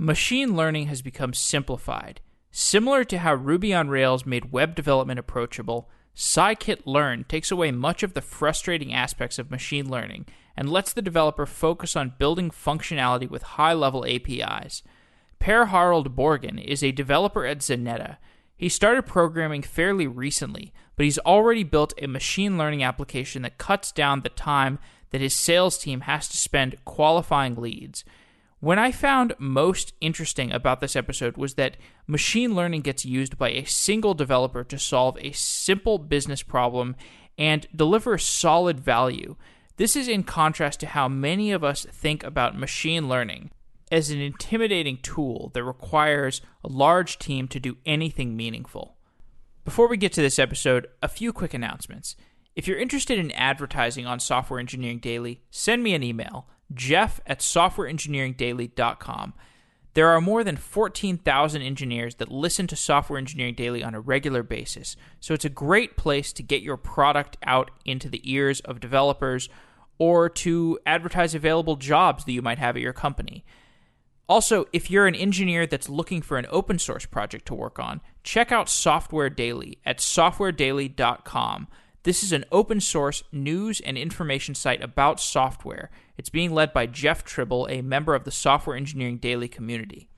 machine learning has become simplified. Similar to how Ruby on Rails made web development approachable, Scikit Learn takes away much of the frustrating aspects of machine learning and lets the developer focus on building functionality with high level APIs. Per Harald Borgen is a developer at Xeneta. He started programming fairly recently, but he's already built a machine learning application that cuts down the time that his sales team has to spend qualifying leads. When I found most interesting about this episode was that machine learning gets used by a single developer to solve a simple business problem and deliver solid value. This is in contrast to how many of us think about machine learning as an intimidating tool that requires a large team to do anything meaningful. Before we get to this episode, a few quick announcements. If you're interested in advertising on Software Engineering Daily, send me an email, jeff at softwareengineeringdaily.com. There are more than 14,000 engineers that listen to Software Engineering Daily on a regular basis, so it's a great place to get your product out into the ears of developers or to advertise available jobs that you might have at your company. Also, if you're an engineer that's looking for an open source project to work on, check out Software Daily at softwaredaily.com. This is an open source news and information site about software. It's being led by Jeff Tribble, a member of the Software Engineering Daily community.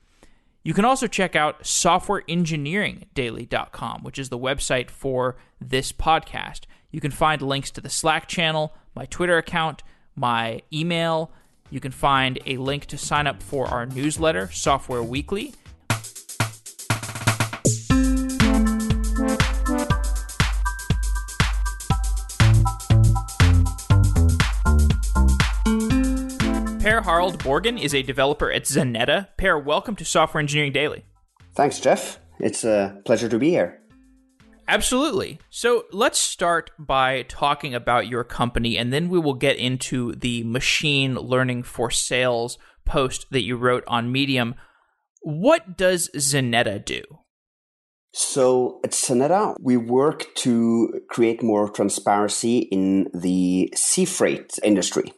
You can also check out softwareengineeringdaily.com, which is the website for this podcast. You can find links to the Slack channel, my Twitter account, my email, you can find a link to sign up for our newsletter, Software Weekly. Per Harald Borgen is a developer at Xeneta. Per, welcome to Software Engineering Daily. Thanks, Jeff. It's a pleasure to be here. Absolutely. So let's start by talking about your company, and then we will get into the machine learning for sales post that you wrote on Medium. What does Xeneta do? So at Xeneta, we work to create more transparency in the sea freight industry.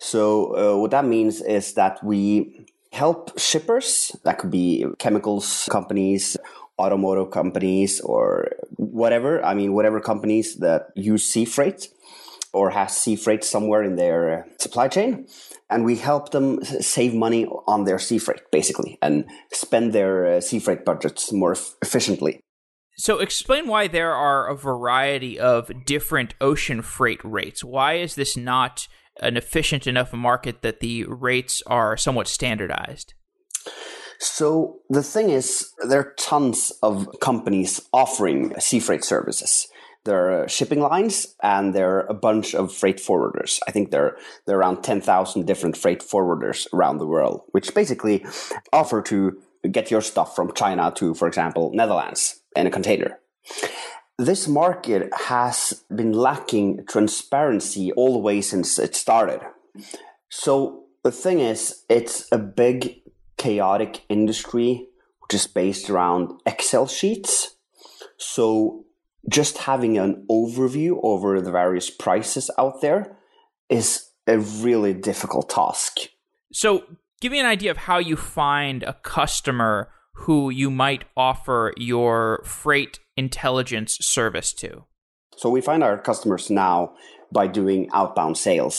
So uh, what that means is that we help shippers, that could be chemicals companies, automotive companies or whatever. I mean, whatever companies that use sea freight or has sea freight somewhere in their supply chain. And we help them save money on their sea freight, basically, and spend their uh, sea freight budgets more efficiently. So, explain why there are a variety of different ocean freight rates. Why is this not an efficient enough market that the rates are somewhat standardized? So the thing is, there are tons of companies offering sea freight services. There are shipping lines and there are a bunch of freight forwarders. I think there, there are around 10,000 different freight forwarders around the world, which basically offer to get your stuff from China to, for example, Netherlands in a container. This market has been lacking transparency all the way since it started. So the thing is, it's a big chaotic industry which is based around Excel sheets. So just having an overview over the various prices out there is a really difficult task. So, give me an idea of how you find a customer who you might offer your freight intelligence service to. So, we find our customers now by doing outbound sales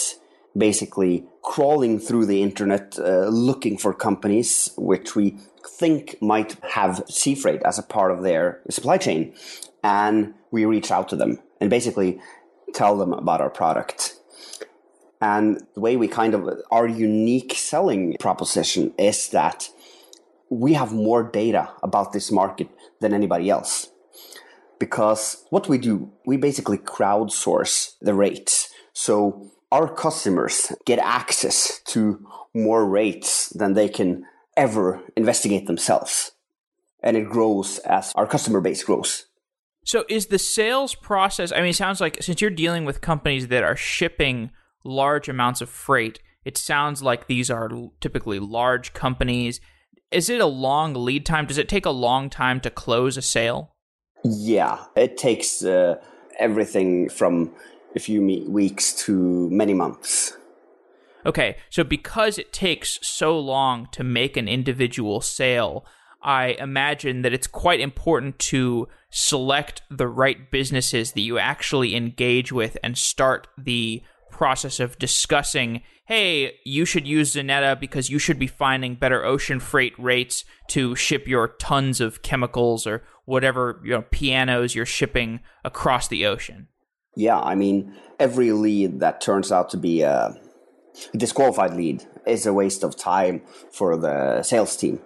basically crawling through the internet uh, looking for companies which we think might have sea freight as a part of their supply chain. And we reach out to them and basically tell them about our product. And the way we kind of, our unique selling proposition is that we have more data about this market than anybody else. Because what we do, we basically crowdsource the rates. So our customers get access to more rates than they can ever investigate themselves. And it grows as our customer base grows. So, is the sales process? I mean, it sounds like since you're dealing with companies that are shipping large amounts of freight, it sounds like these are typically large companies. Is it a long lead time? Does it take a long time to close a sale? Yeah, it takes uh, everything from a few weeks to many months. Okay, so because it takes so long to make an individual sale, I imagine that it's quite important to select the right businesses that you actually engage with and start the process of discussing hey, you should use Xeneta because you should be finding better ocean freight rates to ship your tons of chemicals or whatever you know, pianos you're shipping across the ocean. Yeah, I mean, every lead that turns out to be a disqualified lead is a waste of time for the sales team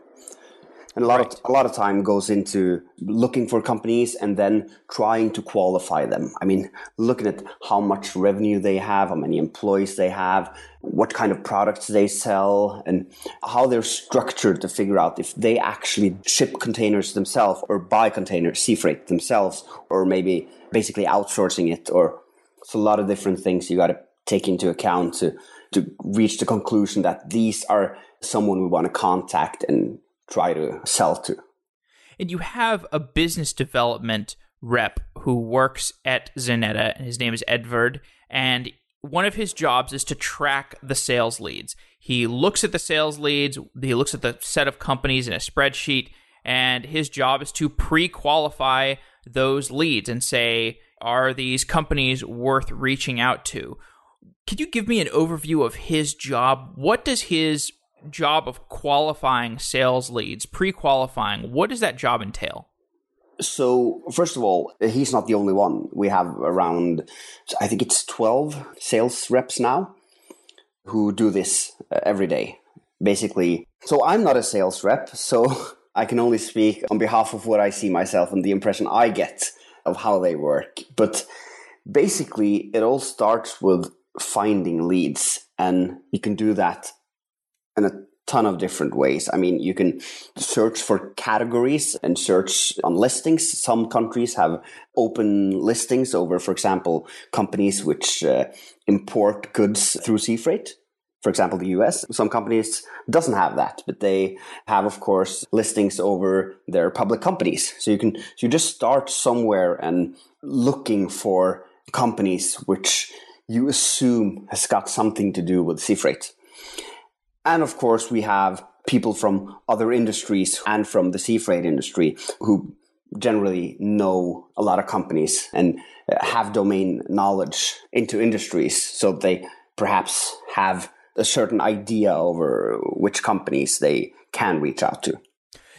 and a lot right. of a lot of time goes into looking for companies and then trying to qualify them i mean looking at how much revenue they have how many employees they have what kind of products they sell and how they're structured to figure out if they actually ship containers themselves or buy containers sea freight themselves or maybe basically outsourcing it or it's a lot of different things you got to take into account to to reach the conclusion that these are someone we want to contact and try to sell to. And you have a business development rep who works at and his name is Edvard, and one of his jobs is to track the sales leads. He looks at the sales leads, he looks at the set of companies in a spreadsheet, and his job is to pre qualify those leads and say, are these companies worth reaching out to? Could you give me an overview of his job? What does his job of qualifying sales leads, pre qualifying, what does that job entail? So, first of all, he's not the only one. We have around, I think it's 12 sales reps now who do this uh, every day, basically. So, I'm not a sales rep, so I can only speak on behalf of what I see myself and the impression I get of how they work. But basically, it all starts with finding leads, and you can do that in a ton of different ways. I mean, you can search for categories and search on listings. Some countries have open listings over, for example, companies which uh, import goods through sea freight. For example, the US, some companies doesn't have that, but they have, of course, listings over their public companies. So you can, so you just start somewhere and looking for companies which you assume has got something to do with sea freight. And of course, we have people from other industries and from the sea freight industry who generally know a lot of companies and uh, have domain knowledge into industries. So they perhaps have a certain idea over which companies they can reach out to.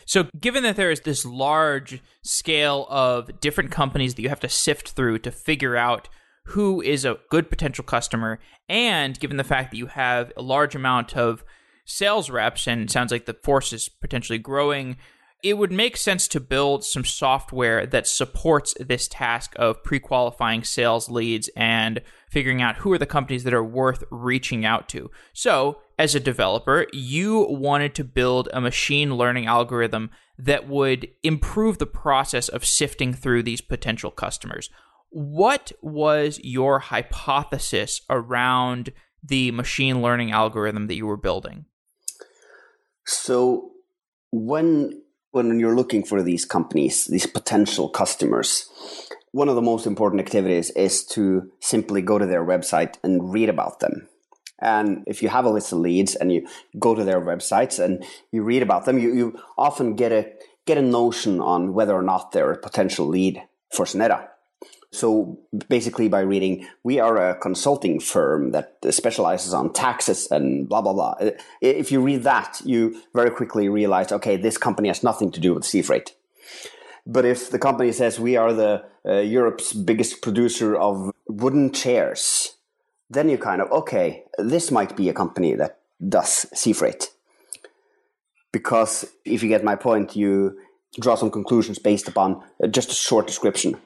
So, given that there is this large scale of different companies that you have to sift through to figure out who is a good potential customer, and given the fact that you have a large amount of sales reps, and sounds like the force is potentially growing, it would make sense to build some software that supports this task of pre qualifying sales leads and figuring out who are the companies that are worth reaching out to. So, as a developer, you wanted to build a machine learning algorithm that would improve the process of sifting through these potential customers. What was your hypothesis around the machine learning algorithm that you were building? So when when you're looking for these companies, these potential customers, one of the most important activities is to simply go to their website and read about them. And if you have a list of leads and you go to their websites and you read about them, you, you often get a get a notion on whether or not they're a potential lead for Xeneta. So basically, by reading, we are a consulting firm that specializes on taxes and blah, blah, blah. If you read that, you very quickly realize, okay, this company has nothing to do with sea freight. But if the company says we are the uh, Europe's biggest producer of wooden chairs, then you kind of, okay, this might be a company that does sea freight. Because if you get my point, you draw some conclusions based upon just a short description.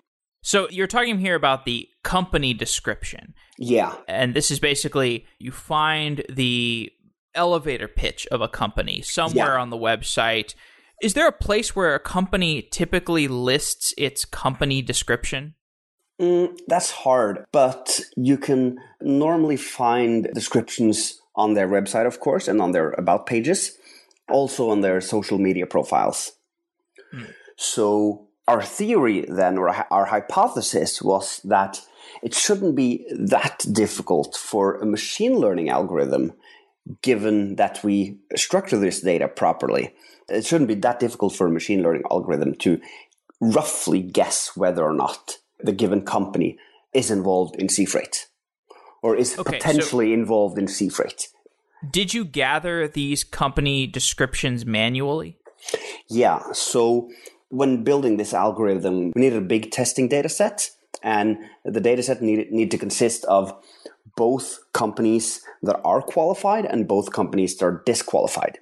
So you're talking here about the company description. Yeah. And this is basically you find the elevator pitch of a company somewhere yeah. on the website. Is there a place where a company typically lists its company description? Mm, that's hard, but you can normally find descriptions on their website, of course, and on their about pages, also on their social media profiles. Hmm. So our theory then, or our hypothesis, was that it shouldn't be that difficult for a machine learning algorithm, given that we structure this data properly. It shouldn't be that difficult for a machine learning algorithm to roughly guess whether or not the given company is involved in sea freight or is okay, potentially so involved in sea freight. Did you gather these company descriptions manually? Yeah. So when building this algorithm, we needed a big testing data set, and the data set needed need to consist of both companies that are qualified and both companies that are disqualified.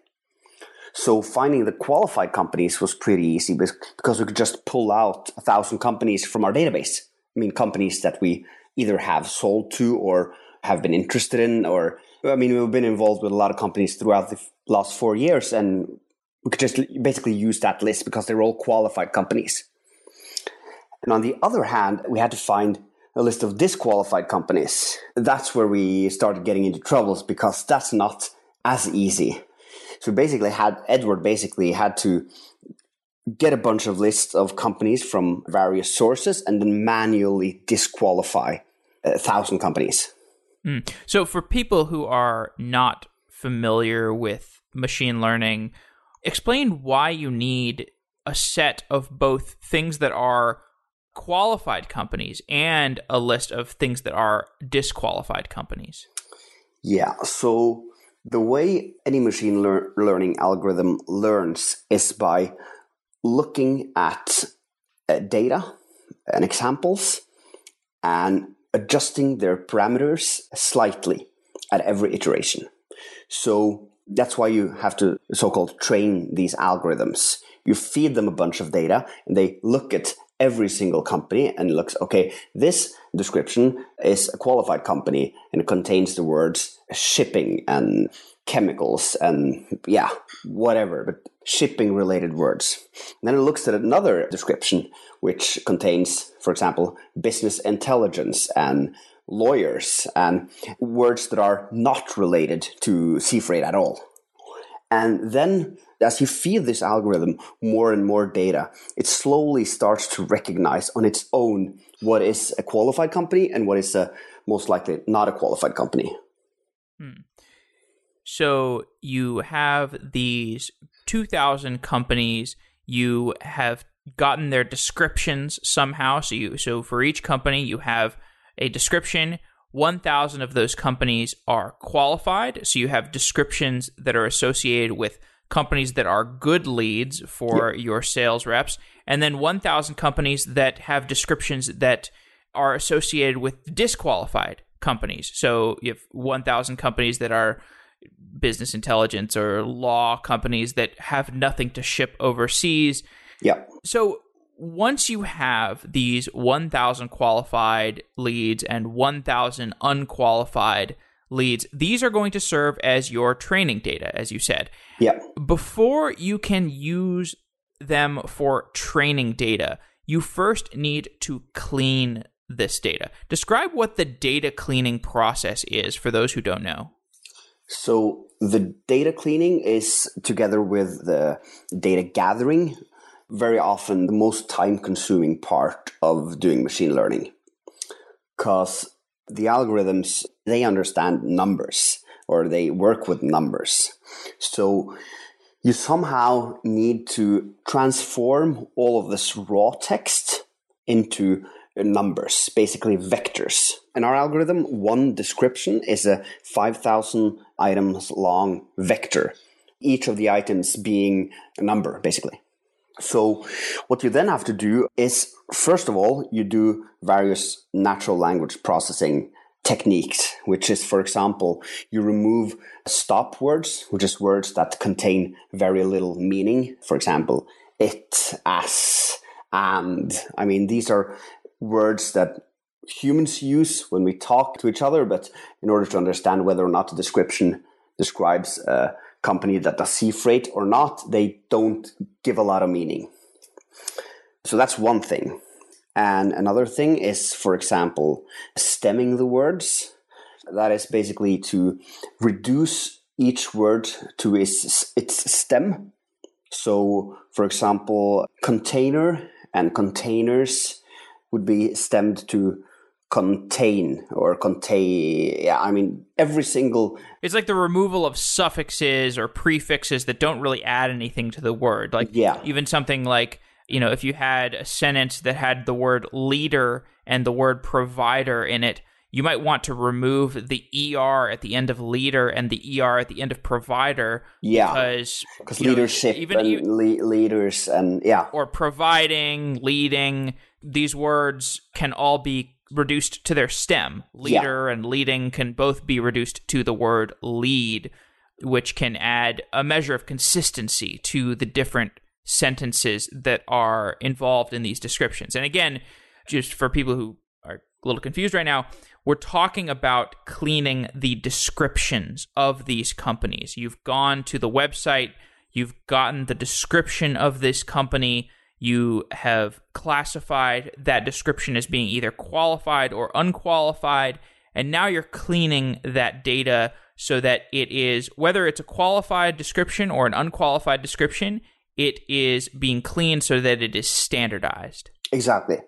So finding the qualified companies was pretty easy because we could just pull out a thousand companies from our database. I mean, companies that we either have sold to or have been interested in, or I mean, we've been involved with a lot of companies throughout the last four years, and we could just basically use that list because they're all qualified companies. And on the other hand, we had to find a list of disqualified companies. That's where we started getting into troubles because that's not as easy. So basically had Edward basically had to get a bunch of lists of companies from various sources and then manually disqualify a thousand companies. Mm. So for people who are not familiar with machine learning, explain why you need a set of both things that are qualified companies and a list of things that are disqualified companies. Yeah, so the way any machine lear- learning algorithm learns is by looking at uh, data and examples and adjusting their parameters slightly at every iteration. So that's why you have to so-called train these algorithms. You feed them a bunch of data and they look at every single company and looks, okay, this description is a qualified company and contains the words shipping and chemicals and yeah, whatever, but shipping related words. And then it looks at another description which contains, for example, business intelligence and lawyers and words that are not related to sea freight at all. And then as you feed this algorithm more and more data, it slowly starts to recognize on its own what is a qualified company and what is a most likely not a qualified company. Hmm. So you have these 2,000 companies. You have gotten their descriptions somehow. So you so for each company you have a description. 1,000 of those companies are qualified. So you have descriptions that are associated with companies that are good leads for yep. your sales reps, and then 1,000 companies that have descriptions that are associated with disqualified companies. So you have 1,000 companies that are business intelligence or law companies that have nothing to ship overseas. Yeah. So once you have these 1,000 qualified leads and 1,000 unqualified leads, these are going to serve as your training data, as you said. Yeah. Before you can use them for training data, you first need to clean this data. Describe what the data cleaning process is for those who don't know. So the data cleaning is together with the data gathering very often the most time consuming part of doing machine learning because the algorithms they understand numbers or they work with numbers so you somehow need to transform all of this raw text into numbers, basically vectors. In our algorithm, one description is a 5,000 items long vector, each of the items being a number, basically. So, what you then have to do is, first of all, you do various natural language processing techniques, which is, for example, you remove stop words, which is words that contain very little meaning. For example, it, as, and. I mean, these are words that humans use when we talk to each other, but in order to understand whether or not the description describes a company that does sea freight or not, they don't give a lot of meaning. So that's one thing. And another thing is, for example, stemming the words. That is basically to reduce each word to its, its stem. So, for example, container and containers would be stemmed to contain or contain. Yeah, I mean, every single. It's like the removal of suffixes or prefixes that don't really add anything to the word. Like, Yeah. even something like, you know, if you had a sentence that had the word leader and the word provider in it, you might want to remove the ER at the end of leader and the ER at the end of provider Yeah. because Because you know, leadership even and e- le- leaders and yeah, or providing, leading, these words can all be reduced to their stem. Leader and leading can both be reduced to the word lead, which can add a measure of consistency to the different sentences that are involved in these descriptions. And again, just for people who are a little confused right now, we're talking about cleaning the descriptions of these companies. You've gone to the website, you've gotten the description of this company, you have classified that description as being either qualified or unqualified, and now you're cleaning that data so that it is, whether it's a qualified description or an unqualified description, it is being cleaned so that it is standardized. exactly.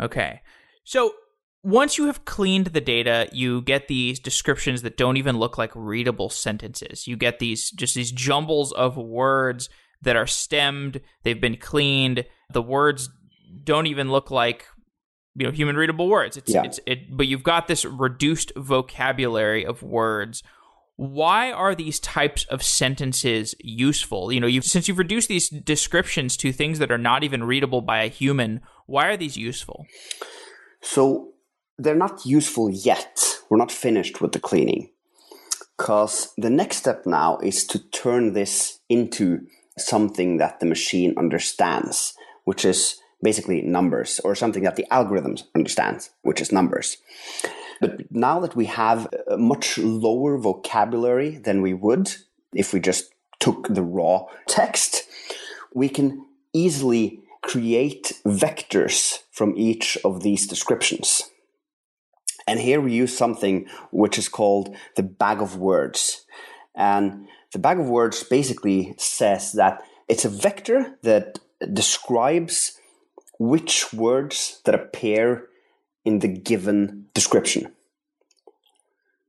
Okay. So once you have cleaned the data, you get these descriptions that don't even look like readable sentences. You get these just these jumbles of words that are stemmed, they've been cleaned. The words don't even look like you know human readable words. It's Yeah. it's it but you've got this reduced vocabulary of words. Why are these types of sentences useful? You know, you since you've reduced these descriptions to things that are not even readable by a human, why are these useful? So they're not useful yet. We're not finished with the cleaning. Because the next step now is to turn this into something that the machine understands, which is basically numbers, or something that the algorithms understand, which is numbers. But now that we have a much lower vocabulary than we would if we just took the raw text, we can easily create vectors from each of these descriptions. And here we use something which is called the bag of words. And the bag of words basically says that it's a vector that describes which words that appear in the given description.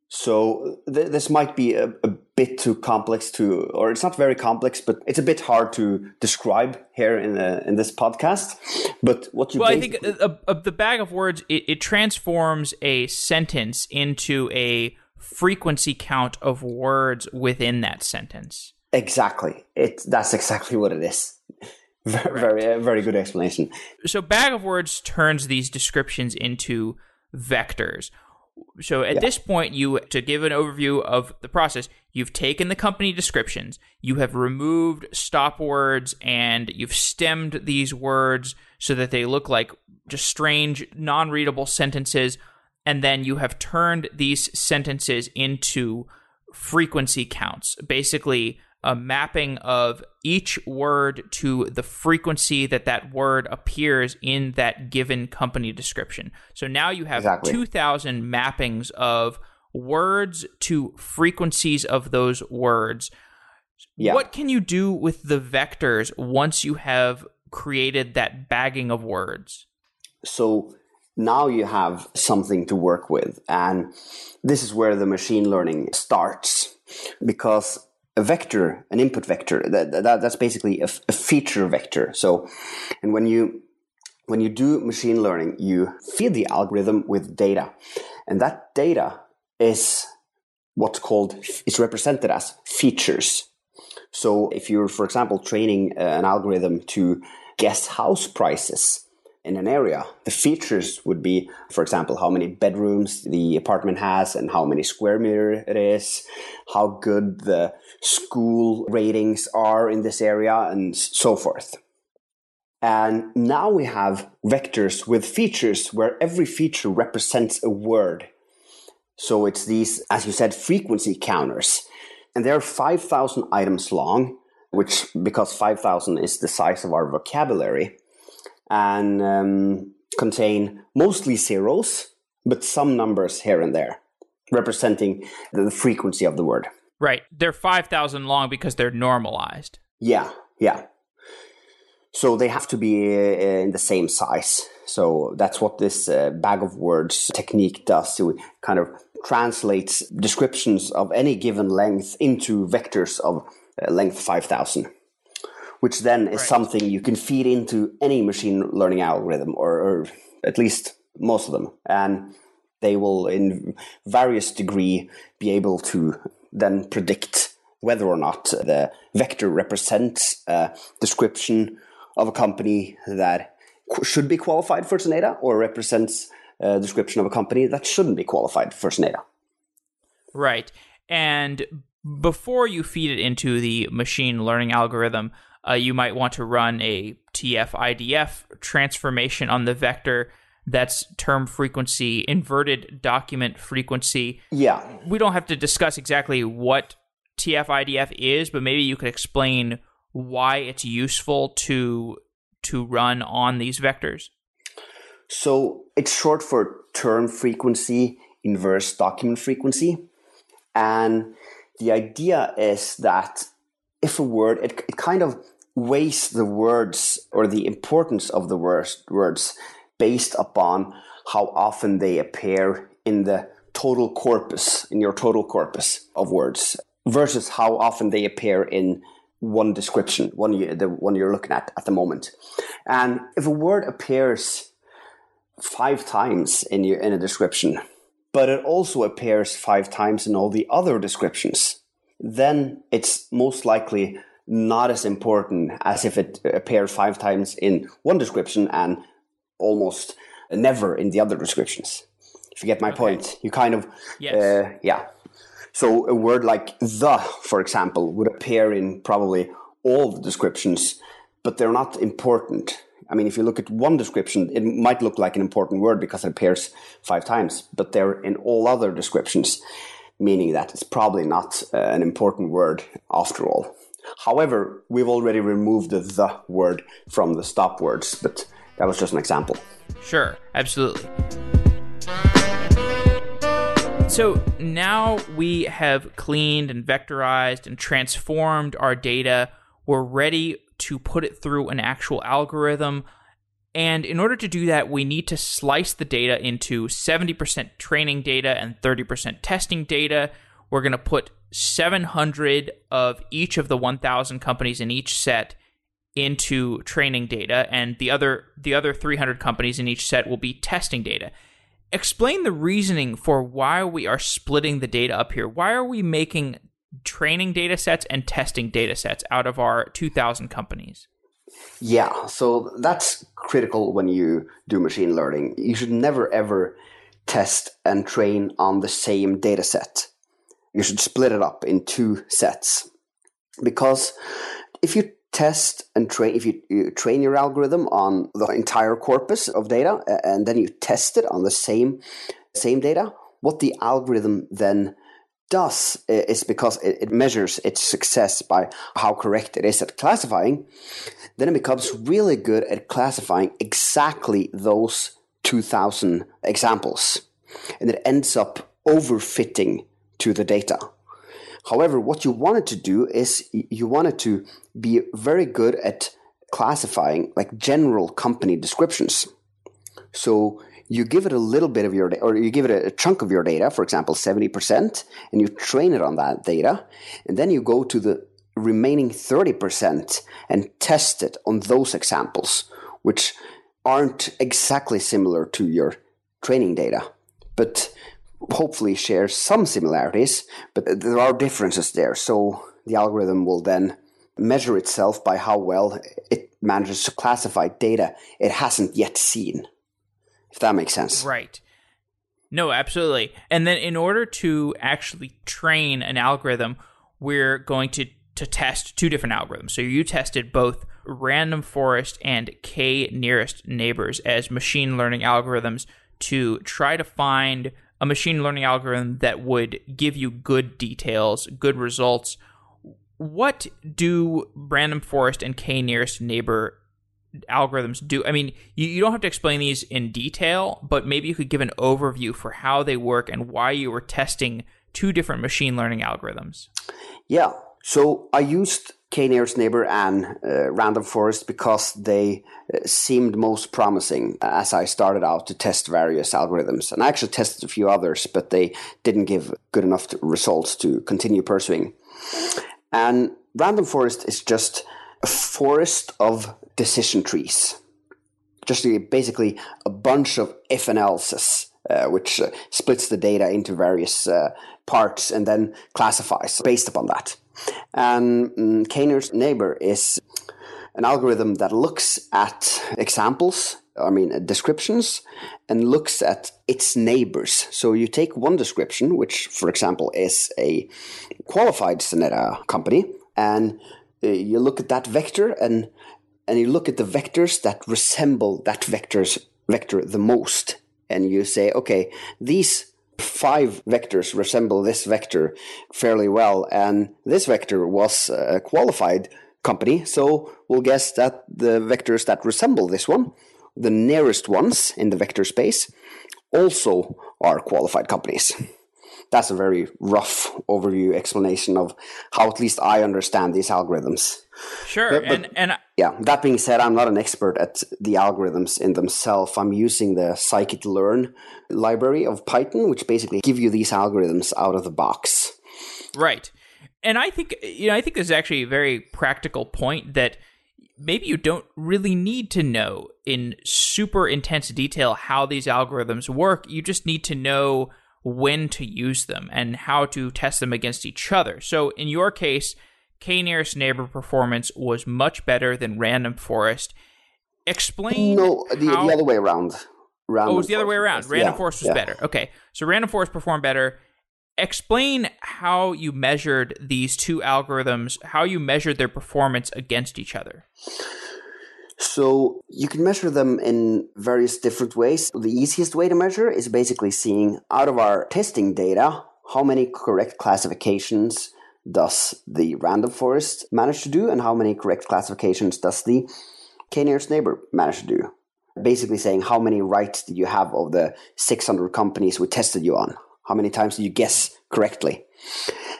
So th- this might be a, a bit too complex to, or it's not very complex, but it's a bit hard to describe here in the, in this podcast. But what you Well, I think basically- uh, uh, the bag of words it, it transforms a sentence into a frequency count of words within that sentence. exactly it that's exactly what it is. Very, very, very good explanation. So, bag of words turns these descriptions into vectors. So, at this point, you to give an overview of the process, you've taken the company descriptions, you have removed stop words, and you've stemmed these words so that they look like just strange, non-readable sentences, and then you have turned these sentences into frequency counts. Basically, a mapping of each word to the frequency that that word appears in that given company description. So now you have Exactly. 2,000 mappings of words to frequencies of those words. Yeah. What can you do with the vectors once you have created that bagging of words? So now you have something to work with. And this is where the machine learning starts because a vector, an input vector, that, that, that's basically a feature vector. So, and when you when you do machine learning, you feed the algorithm with data, and that data is what's called is represented as features. So, if you're, for example, training uh, an algorithm to guess house prices in an area, the features would be, for example, how many bedrooms the apartment has and how many square meter it is, how good the school ratings are in this area, and so forth. And now we have vectors with features where every feature represents a word. So it's these, as you said, frequency counters. And they're 5,000 items long, which, because 5,000 is the size of our vocabulary, and um, contain mostly zeros, but some numbers here and there, representing the frequency of the word. Right. They're 5,000 long because they're normalized. Yeah, yeah. So they have to be uh, in the same size. So that's what this uh, bag of words technique does. So it kind of translates descriptions of any given length into vectors of uh, length 5000 which then is right. something you can feed into any machine learning algorithm or, or at least most of them and they will in various degree be able to then predict whether or not the vector represents a description of a company that should be qualified for Xeneta or represents a description of a company that shouldn't be qualified for Xeneta. Right. And before you feed it into the machine learning algorithm, uh, you might want to run a TF IDF transformation on the vector that's term frequency, inverted document frequency. Yeah. We don't have to discuss exactly what TF IDF is, but maybe you could explain why it's useful to to run on these vectors. So it's short for term frequency inverse document frequency. And the idea is that if a word, it, it kind of weighs the words or the importance of the words, based upon how often they appear in the total corpus, in your total corpus of words, versus how often they appear in one description, one you, the one you're looking at at the moment. And if a word appears five times in your in a description, but it also appears five times in all the other descriptions, then it's most likely not as important as if it appeared five times in one description and almost never in the other descriptions. If you get my okay. point, you kind of, yes. uh, yeah. So a word like the, for example, would appear in probably all the descriptions, but they're not important. I mean, if you look at one description, it might look like an important word because it appears five times, but they're in all other descriptions, meaning that it's probably not uh, an important word after all. However, we've already removed the the word from the stop words, but that was just an example. Sure, absolutely. So now we have cleaned and vectorized and transformed our data. We're ready to put it through an actual algorithm. And in order to do that, we need to slice the data into 70% training data and 30% testing data. We're going to put 700 of each of the 1,000 companies in each set into training data, and the other the other 300 companies in each set will be testing data. Explain the reasoning for why we are splitting the data up here. Why are we making training data sets and testing data sets out of our 2,000 companies? Yeah, so that's critical when you do machine learning. You should never ever test and train on the same data set. You should split it up in two sets. Because if you test and train if you, you, train your algorithm on the entire corpus of data and then you test it on the same same data what the algorithm then does is because it, it measures its success by how correct it is at classifying then it becomes really good at classifying exactly those 2000 examples and it ends up overfitting to the data However, what you wanted to do is you wanted to be very good at classifying like general company descriptions. So you give it a little bit of your or you give it a, chunk of your data, for example, 70%, and you train it on that data, and then you go to the remaining 30% and test it on those examples, which aren't exactly similar to your training data. But hopefully share some similarities, but there are differences there. So the algorithm will then measure itself by how well it manages to classify data it hasn't yet seen. If that makes sense. Right. No, absolutely. And then in order to actually train an algorithm, we're going to to test two different algorithms. So you tested both random forest and k nearest neighbors as machine learning algorithms to try to find a machine learning algorithm that would give you good details, good results. What do random forest and k nearest neighbor algorithms do? I mean, you, you don't have to explain these in detail, but maybe you could give an overview for how they work and why you were testing two different machine learning algorithms. Yeah. So I used k-nearest neighbor and uh, random forest because they uh, seemed most promising as I started out to test various algorithms. And I actually tested a few others, but they didn't give good enough results to continue pursuing. And random forest is just a forest of decision trees. Just basically a bunch of if and else's, uh, which uh, splits the data into various uh, parts and then classifies based upon that. And um, k-nearest neighbor is an algorithm that looks at examples, I mean, uh, descriptions, and looks at its neighbors. So you take one description, which, for example, is a qualified Xeneta company, and uh, you look at that vector and and you look at the vectors that resemble that vector's vector the most and you say okay these five vectors resemble this vector fairly well, and this vector was a qualified company, so we'll guess that the vectors that resemble this one, the nearest ones in the vector space, also are qualified companies. That's a very rough overview explanation of how at least I understand these algorithms. Sure, but, but, and and yeah. That being said, I'm not an expert at the algorithms in themselves. I'm using the scikit-learn library of Python, which basically give you these algorithms out of the box. Right, and I think you know I think this is actually a very practical point that maybe you don't really need to know in super intense detail how these algorithms work. You just need to know when to use them and how to test them against each other. So in your case K nearest neighbor performance was much better than random forest. Explain. No, the, how... the other way around. Random oh, it was the other way around. Random yeah, forest was yeah. better. Okay, so random forest performed better. Explain how you measured these two algorithms, how you measured their performance against each other. So you can measure them in various different ways. The easiest way to measure is basically seeing out of our testing data how many correct classifications does the random forest manage to do, and how many correct classifications does the k-nearest neighbor manage to do? Basically saying how many rights did you have of the 600 companies we tested you on? How many times did you guess correctly?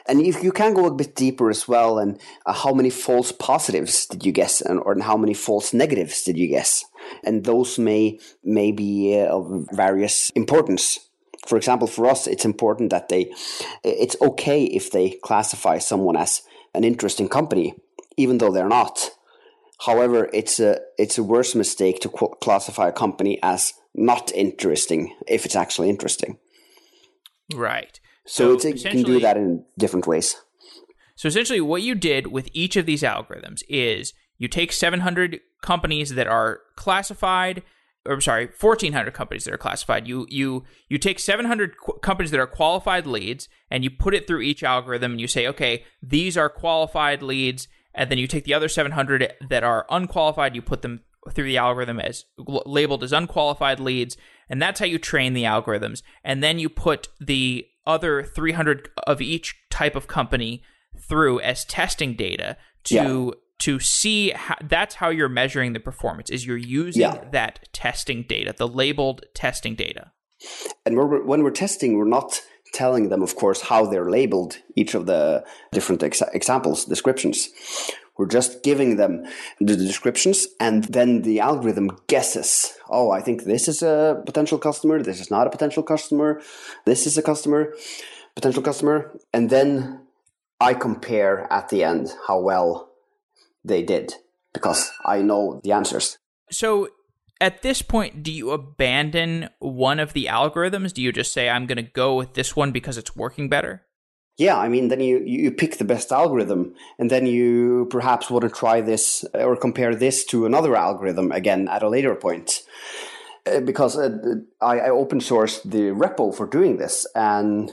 And if you can go a bit deeper as well, and uh, how many false positives did you guess, and or how many false negatives did you guess? And those may may be uh, of various importance for example, for us, it's important that they, it's okay if they classify someone as an interesting company, even though they're not. However, it's a it's a worse mistake to classify a company as not interesting if it's actually interesting. Right. So, so you can do that in different ways. So essentially, what you did with each of these algorithms is you take 700 companies that are classified or sorry, 1400 companies that are classified. You you you take 700 qu- companies that are qualified leads and you put it through each algorithm and you say, "Okay, these are qualified leads." And then you take the other 700 that are unqualified, you put them through the algorithm as labeled as unqualified leads, and that's how you train the algorithms. And then you put the other 300 of each type of company through as testing data to yeah to see how, that's how you're measuring the performance is you're using yeah. that testing data the labeled testing data and we're, when we're testing we're not telling them of course how they're labeled each of the different ex- examples descriptions we're just giving them the descriptions and then the algorithm guesses oh i think this is a potential customer this is not a potential customer this is a customer potential customer and then i compare at the end how well they did because I know the answers. So at this point, do you abandon one of the algorithms? Do you just say, I'm going to go with this one because it's working better? Yeah, I mean, then you, you pick the best algorithm, and then you perhaps want to try this or compare this to another algorithm again at a later point. Uh, because uh, I, I open sourced the repo for doing this, and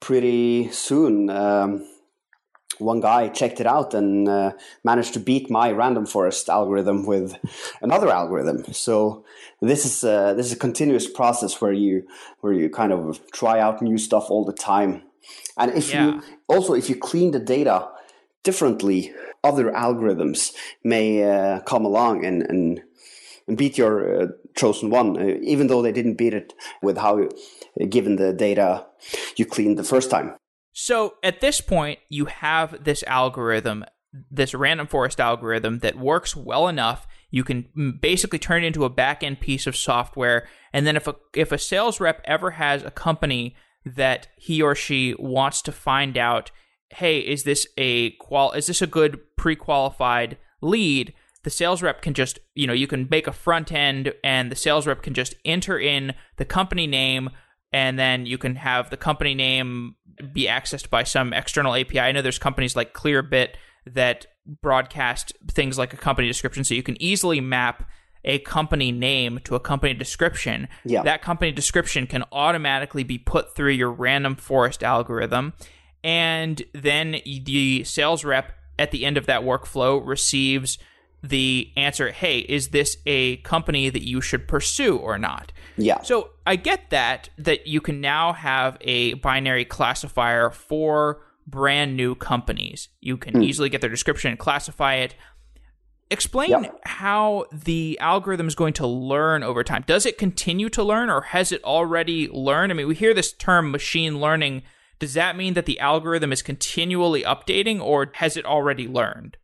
pretty soon um, one guy checked it out and uh, managed to beat my random forest algorithm with another algorithm. So this is a, this is a continuous process where you where you kind of try out new stuff all the time. And if yeah. you also if you clean the data differently, other algorithms may uh, come along and, and and beat your uh, chosen one, uh, even though they didn't beat it with how given the data you cleaned the first time. So at this point, you have this algorithm this random forest algorithm that works well enough. You can mm, basically turn it into a back end piece of software and then if a if a sales rep ever has a company that he or she wants to find out hey is this a qual is this a good pre-qualified lead? The sales rep can just you know you can make a front end and the sales rep can just enter in the company name and then you can have the company name be accessed by some external API. I know there's companies like Clearbit that broadcast things like a company description, so you can easily map a company name to a company description. Yeah. That company description can automatically be put through your random forest algorithm, and then the sales rep at the end of that workflow receives the answer hey is this a company that you should pursue or not? Yeah. So i get that that you can now have a binary classifier for brand new companies. You can mm. easily get their description and classify it. Explain yep. how the algorithm is going to learn over time. Does it continue to learn or has it already learned? I mean we hear this term machine learning. Does that mean that the algorithm is continually updating or has it already learned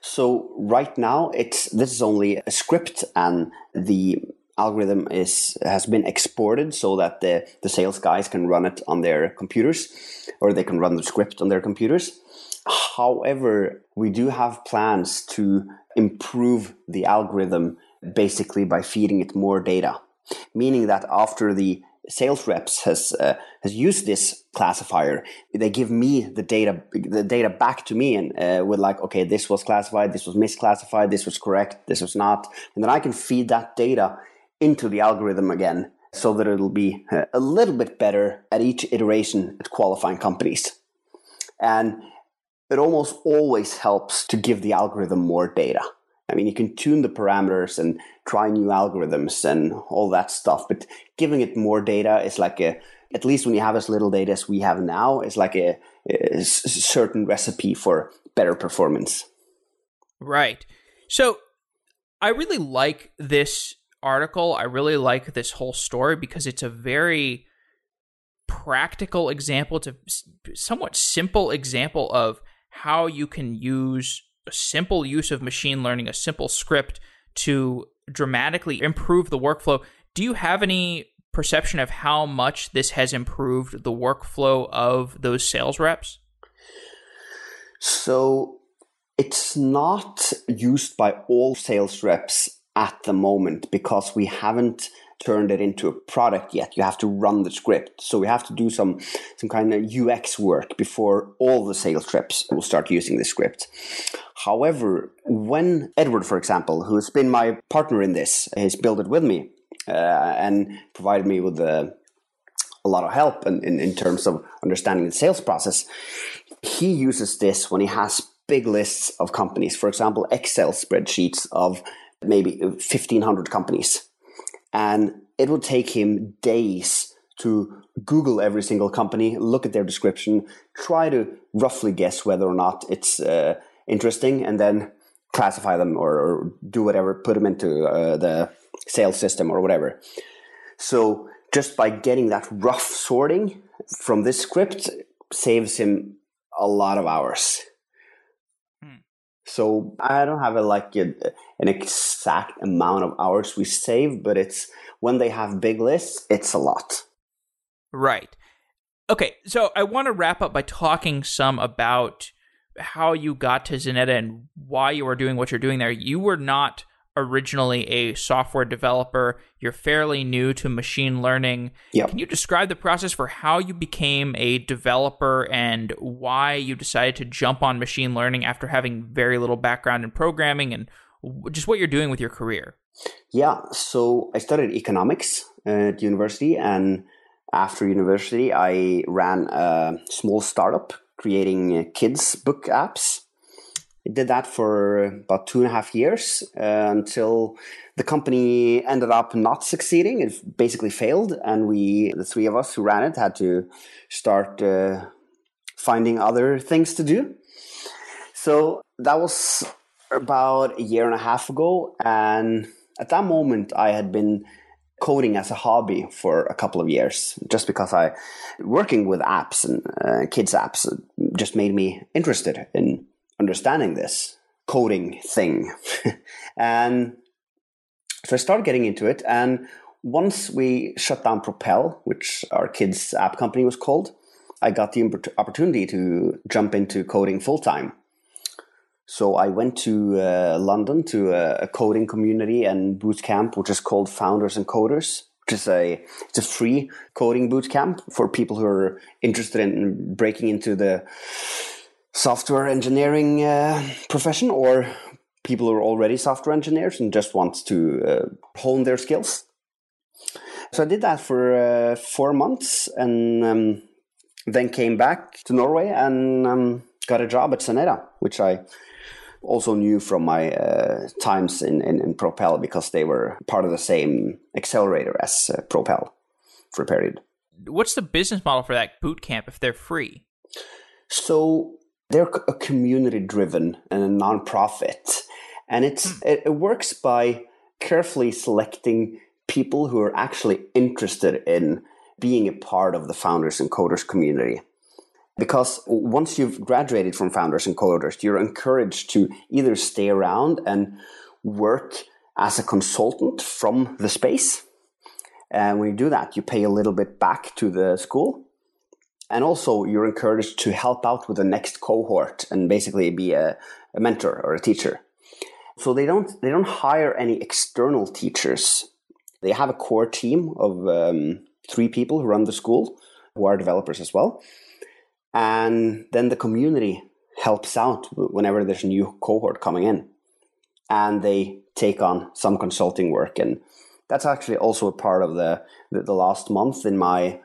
so right now, it's this is only a script, and the algorithm is has been exported so that the the sales guys can run it on their computers, or they can run the script on their computers. However, we do have plans to improve the algorithm basically by feeding it more data, meaning that after the sales reps has uh, has used this classifier. They give me the data the data back to me and uh, with like okay this was classified this was misclassified this was correct this was not. And then i can feed that data into the algorithm again so that it'll be uh, a little bit better at each iteration at qualifying companies. And it almost always helps to give the algorithm more data I mean, you can tune the parameters and try new algorithms and all that stuff, but giving it more data is like a, at least when you have as little data as we have now, is like a, a certain recipe for better performance. Right. So I really like this article. I really like this whole story because it's a very practical example. It's a somewhat simple example of how you can use a simple use of machine learning, a simple script to dramatically improve the workflow. Do you have any perception of how much this has improved the workflow of those sales reps? So it's not used by all sales reps at the moment because we haven't turned it into a product yet. You have to run the script. So we have to do some some kind of UX work before all the sales reps will start using the script. However, when Edward, for example, who's been my partner in this, has built it with me uh, and provided me with a, uh, a lot of help in, in, in terms of understanding the sales process, he uses this when he has big lists of companies. For example, Excel spreadsheets of maybe 1500 companies and it will take him days to Google every single company, look at their description, try to roughly guess whether or not it's uh, interesting, and then classify them or, or do whatever, put them into uh, the sales system or whatever. So just by getting that rough sorting from this script saves him a lot of hours. So I don't have a, like a, an exact amount of hours we save, but it's when they have big lists, it's a lot. Right. Okay, so I want to wrap up by talking some about how you got to Xeneta and why you are doing what you're doing there. You were not originally a software developer. You're fairly new to machine learning. Yep. Can you describe the process for how you became a developer and why you decided to jump on machine learning after having very little background in programming and just what you're doing with your career? Yeah, so I studied economics at university and after university I ran a small startup creating kids book apps I did that for about two and a half years uh, until the company ended up not succeeding. It basically failed, and we, the three of us who ran it, had to start uh, finding other things to do. So that was about a year and a half ago, and at that moment, I had been coding as a hobby for a couple of years just because I working with apps and uh, kids apps just made me interested in understanding this coding thing. and so I started getting into it. And once we shut down Propel, which our kids' app company was called, I got the opportunity to jump into coding full time. So I went to uh, London to a, a, coding community and boot camp, which is called Founders and Coders, which is a it's a free coding boot camp for people who are interested in breaking into the software engineering uh, profession or people who are already software engineers and just want to uh, hone their skills. So I did that for uh, four months and um, then came back to Norway and um, got a job at Xeneta, which I also knew from my uh, times in, in, in, Propel because they were part of the same accelerator as uh, Propel for a period. What's the business model for that boot camp if they're free? So they're a community driven and a non-profit and it's hmm. it, it works by carefully selecting people who are actually interested in being a part of the founders and coders community because once you've graduated from founders and coders you're encouraged to either stay around and work as a consultant from the space. And when you do that you pay a little bit back to the school. And also you're encouraged to help out with the next cohort and basically be a, a mentor or a teacher. So they don't they don't hire any external teachers. They have a core team of um, three people who run the school who are developers as well and then the community helps out whenever there's a new cohort coming in and they take on some consulting work and that's actually also a part of the the, the last month in my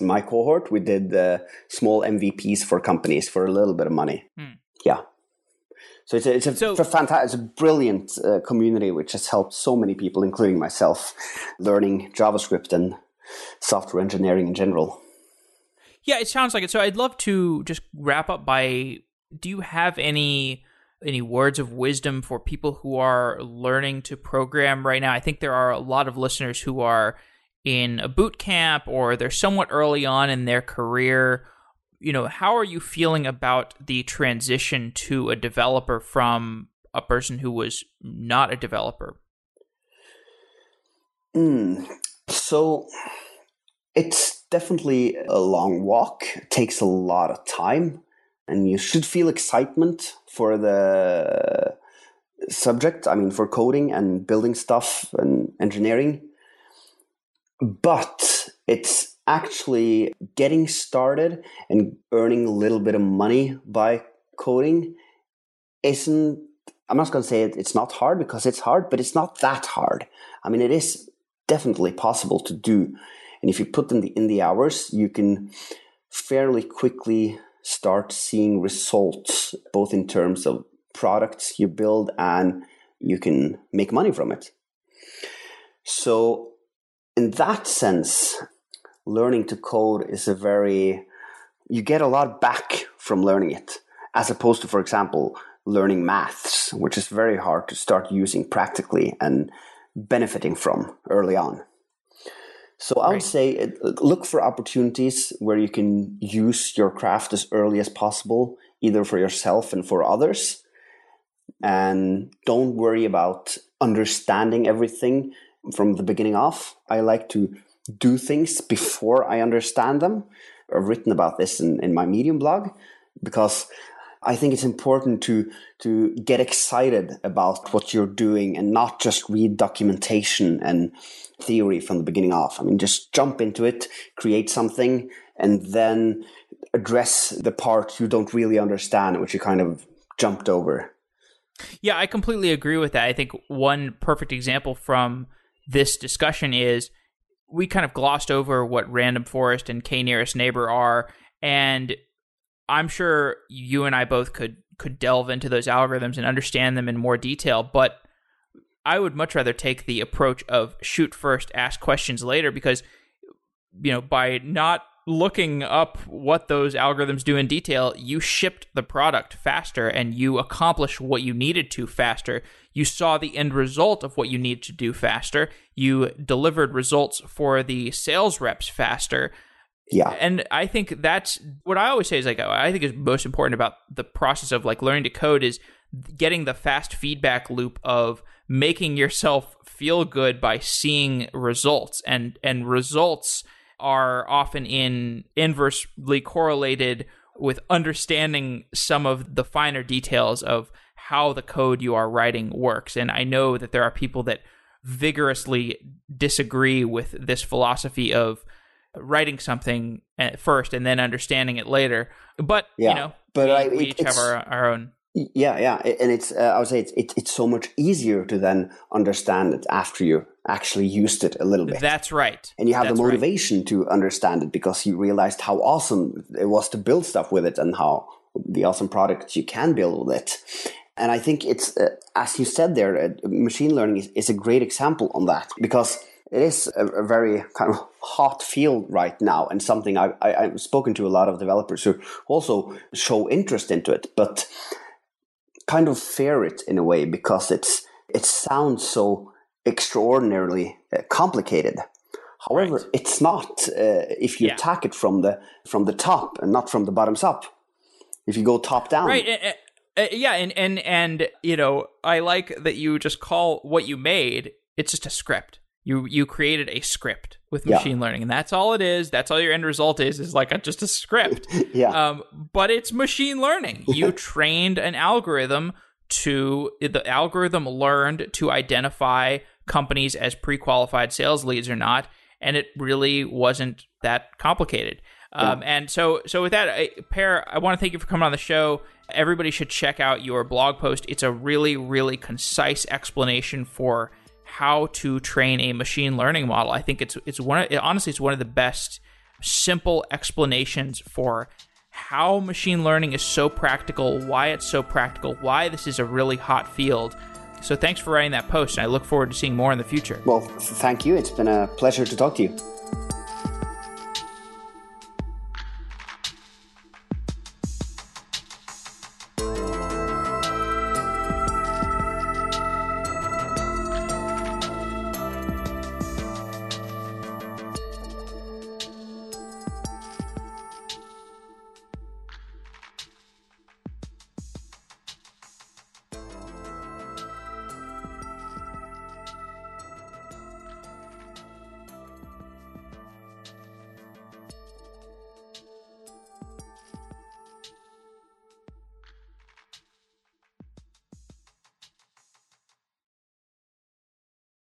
my cohort, we did uh, small MVPs for companies for a little bit of money. Mm. Yeah. So it's a, it's a, so, it's a fantastic, it's a brilliant uh, community which has helped so many people, including myself, learning JavaScript and software engineering in general. Yeah, it sounds like it. So I'd love to just wrap up by: Do you have any any words of wisdom for people who are learning to program right now? I think there are a lot of listeners who are in a boot camp or they're somewhat early on in their career you know how are you feeling about the transition to a developer from a person who was not a developer mm, so it's definitely a long walk. It takes a lot of time and you should feel excitement for the subject i mean for coding and building stuff and engineering. But it's actually getting started and earning a little bit of money by coding isn't i'm not going to say it, it's not hard because it's hard but it's not that hard. I mean it is definitely possible to do and if you put in the in the hours you can fairly quickly start seeing results both in terms of products you build and you can make money from it so in that sense, learning to code is a very, you get a lot back from learning it, as opposed to, for example, learning maths, which is very hard to start using practically and benefiting from early on. So I would say uh, look for opportunities where you can use your craft as early as possible, either for yourself and for others. And don't worry about understanding everything from the beginning off. I like to do things before I understand them. I've written about this in, in my Medium blog because I think it's important to to get excited about what you're doing and not just read documentation and theory from the beginning off. I mean, just jump into it, create something, and then address the part you don't really understand, which you kind of jumped over. Yeah, I completely agree with that. I think one perfect example from this discussion is we kind of glossed over what random forest and k nearest neighbor are and i'm sure you and i both could could delve into those algorithms and understand them in more detail but i would much rather take the approach of shoot first ask questions later because you know by not looking up what those algorithms do in detail, you shipped the product faster and you accomplished what you needed to faster. You saw the end result of what you needed to do faster. You delivered results for the sales reps faster. Yeah. And I think that's what I always say is like I think is most important about the process of like learning to code is getting the fast feedback loop of making yourself feel good by seeing results and and results are often in inversely correlated with understanding some of the finer details of how the code you are writing works and I know that there are people that vigorously disagree with this philosophy of writing something at first and then understanding it later. But Yeah, you know, but we, I- we it- each have our our own. Yeah, yeah, and it's uh, I would say it's, it's it's so much easier to then understand it after you actually used it a little bit, That's right. and you have That's the right. motivation to understand it because you realized how awesome it was to build stuff with it and how the awesome products you can build with it. And I think it's uh, as you said there, uh, machine learning is, is a great example on that because it is a, very kind of hot field right now and something I, I, I've spoken to a lot of developers who also show interest into it, but kind of fear it in a way because it's it sounds so extraordinarily uh, complicated. However, Right. it's not uh, if you Yeah. attack it from the from the top and not from the bottoms up. If you go top down, Right. uh, yeah, and and and you know, I like that you just call what you made. It's just a script. You you created a script with Yeah. machine learning, and that's all it is. That's all your end result is. Is like a, just a script. yeah, Um, but it's machine learning. You trained an algorithm to the algorithm learned to identify companies as pre-qualified sales leads or not, and it really wasn't that complicated. Um, and so, so with that, I, Per, I want to thank you for coming on the show. Everybody should check out your blog post. It's a really, really concise explanation for how to train a machine learning model. I think it's it's one of, honestly it's one of the best simple explanations for how machine learning is so practical, why it's so practical, why this is a really hot field. So thanks for writing that post, and I look forward to seeing more in the future. well, thank you. It's been a pleasure to talk to you.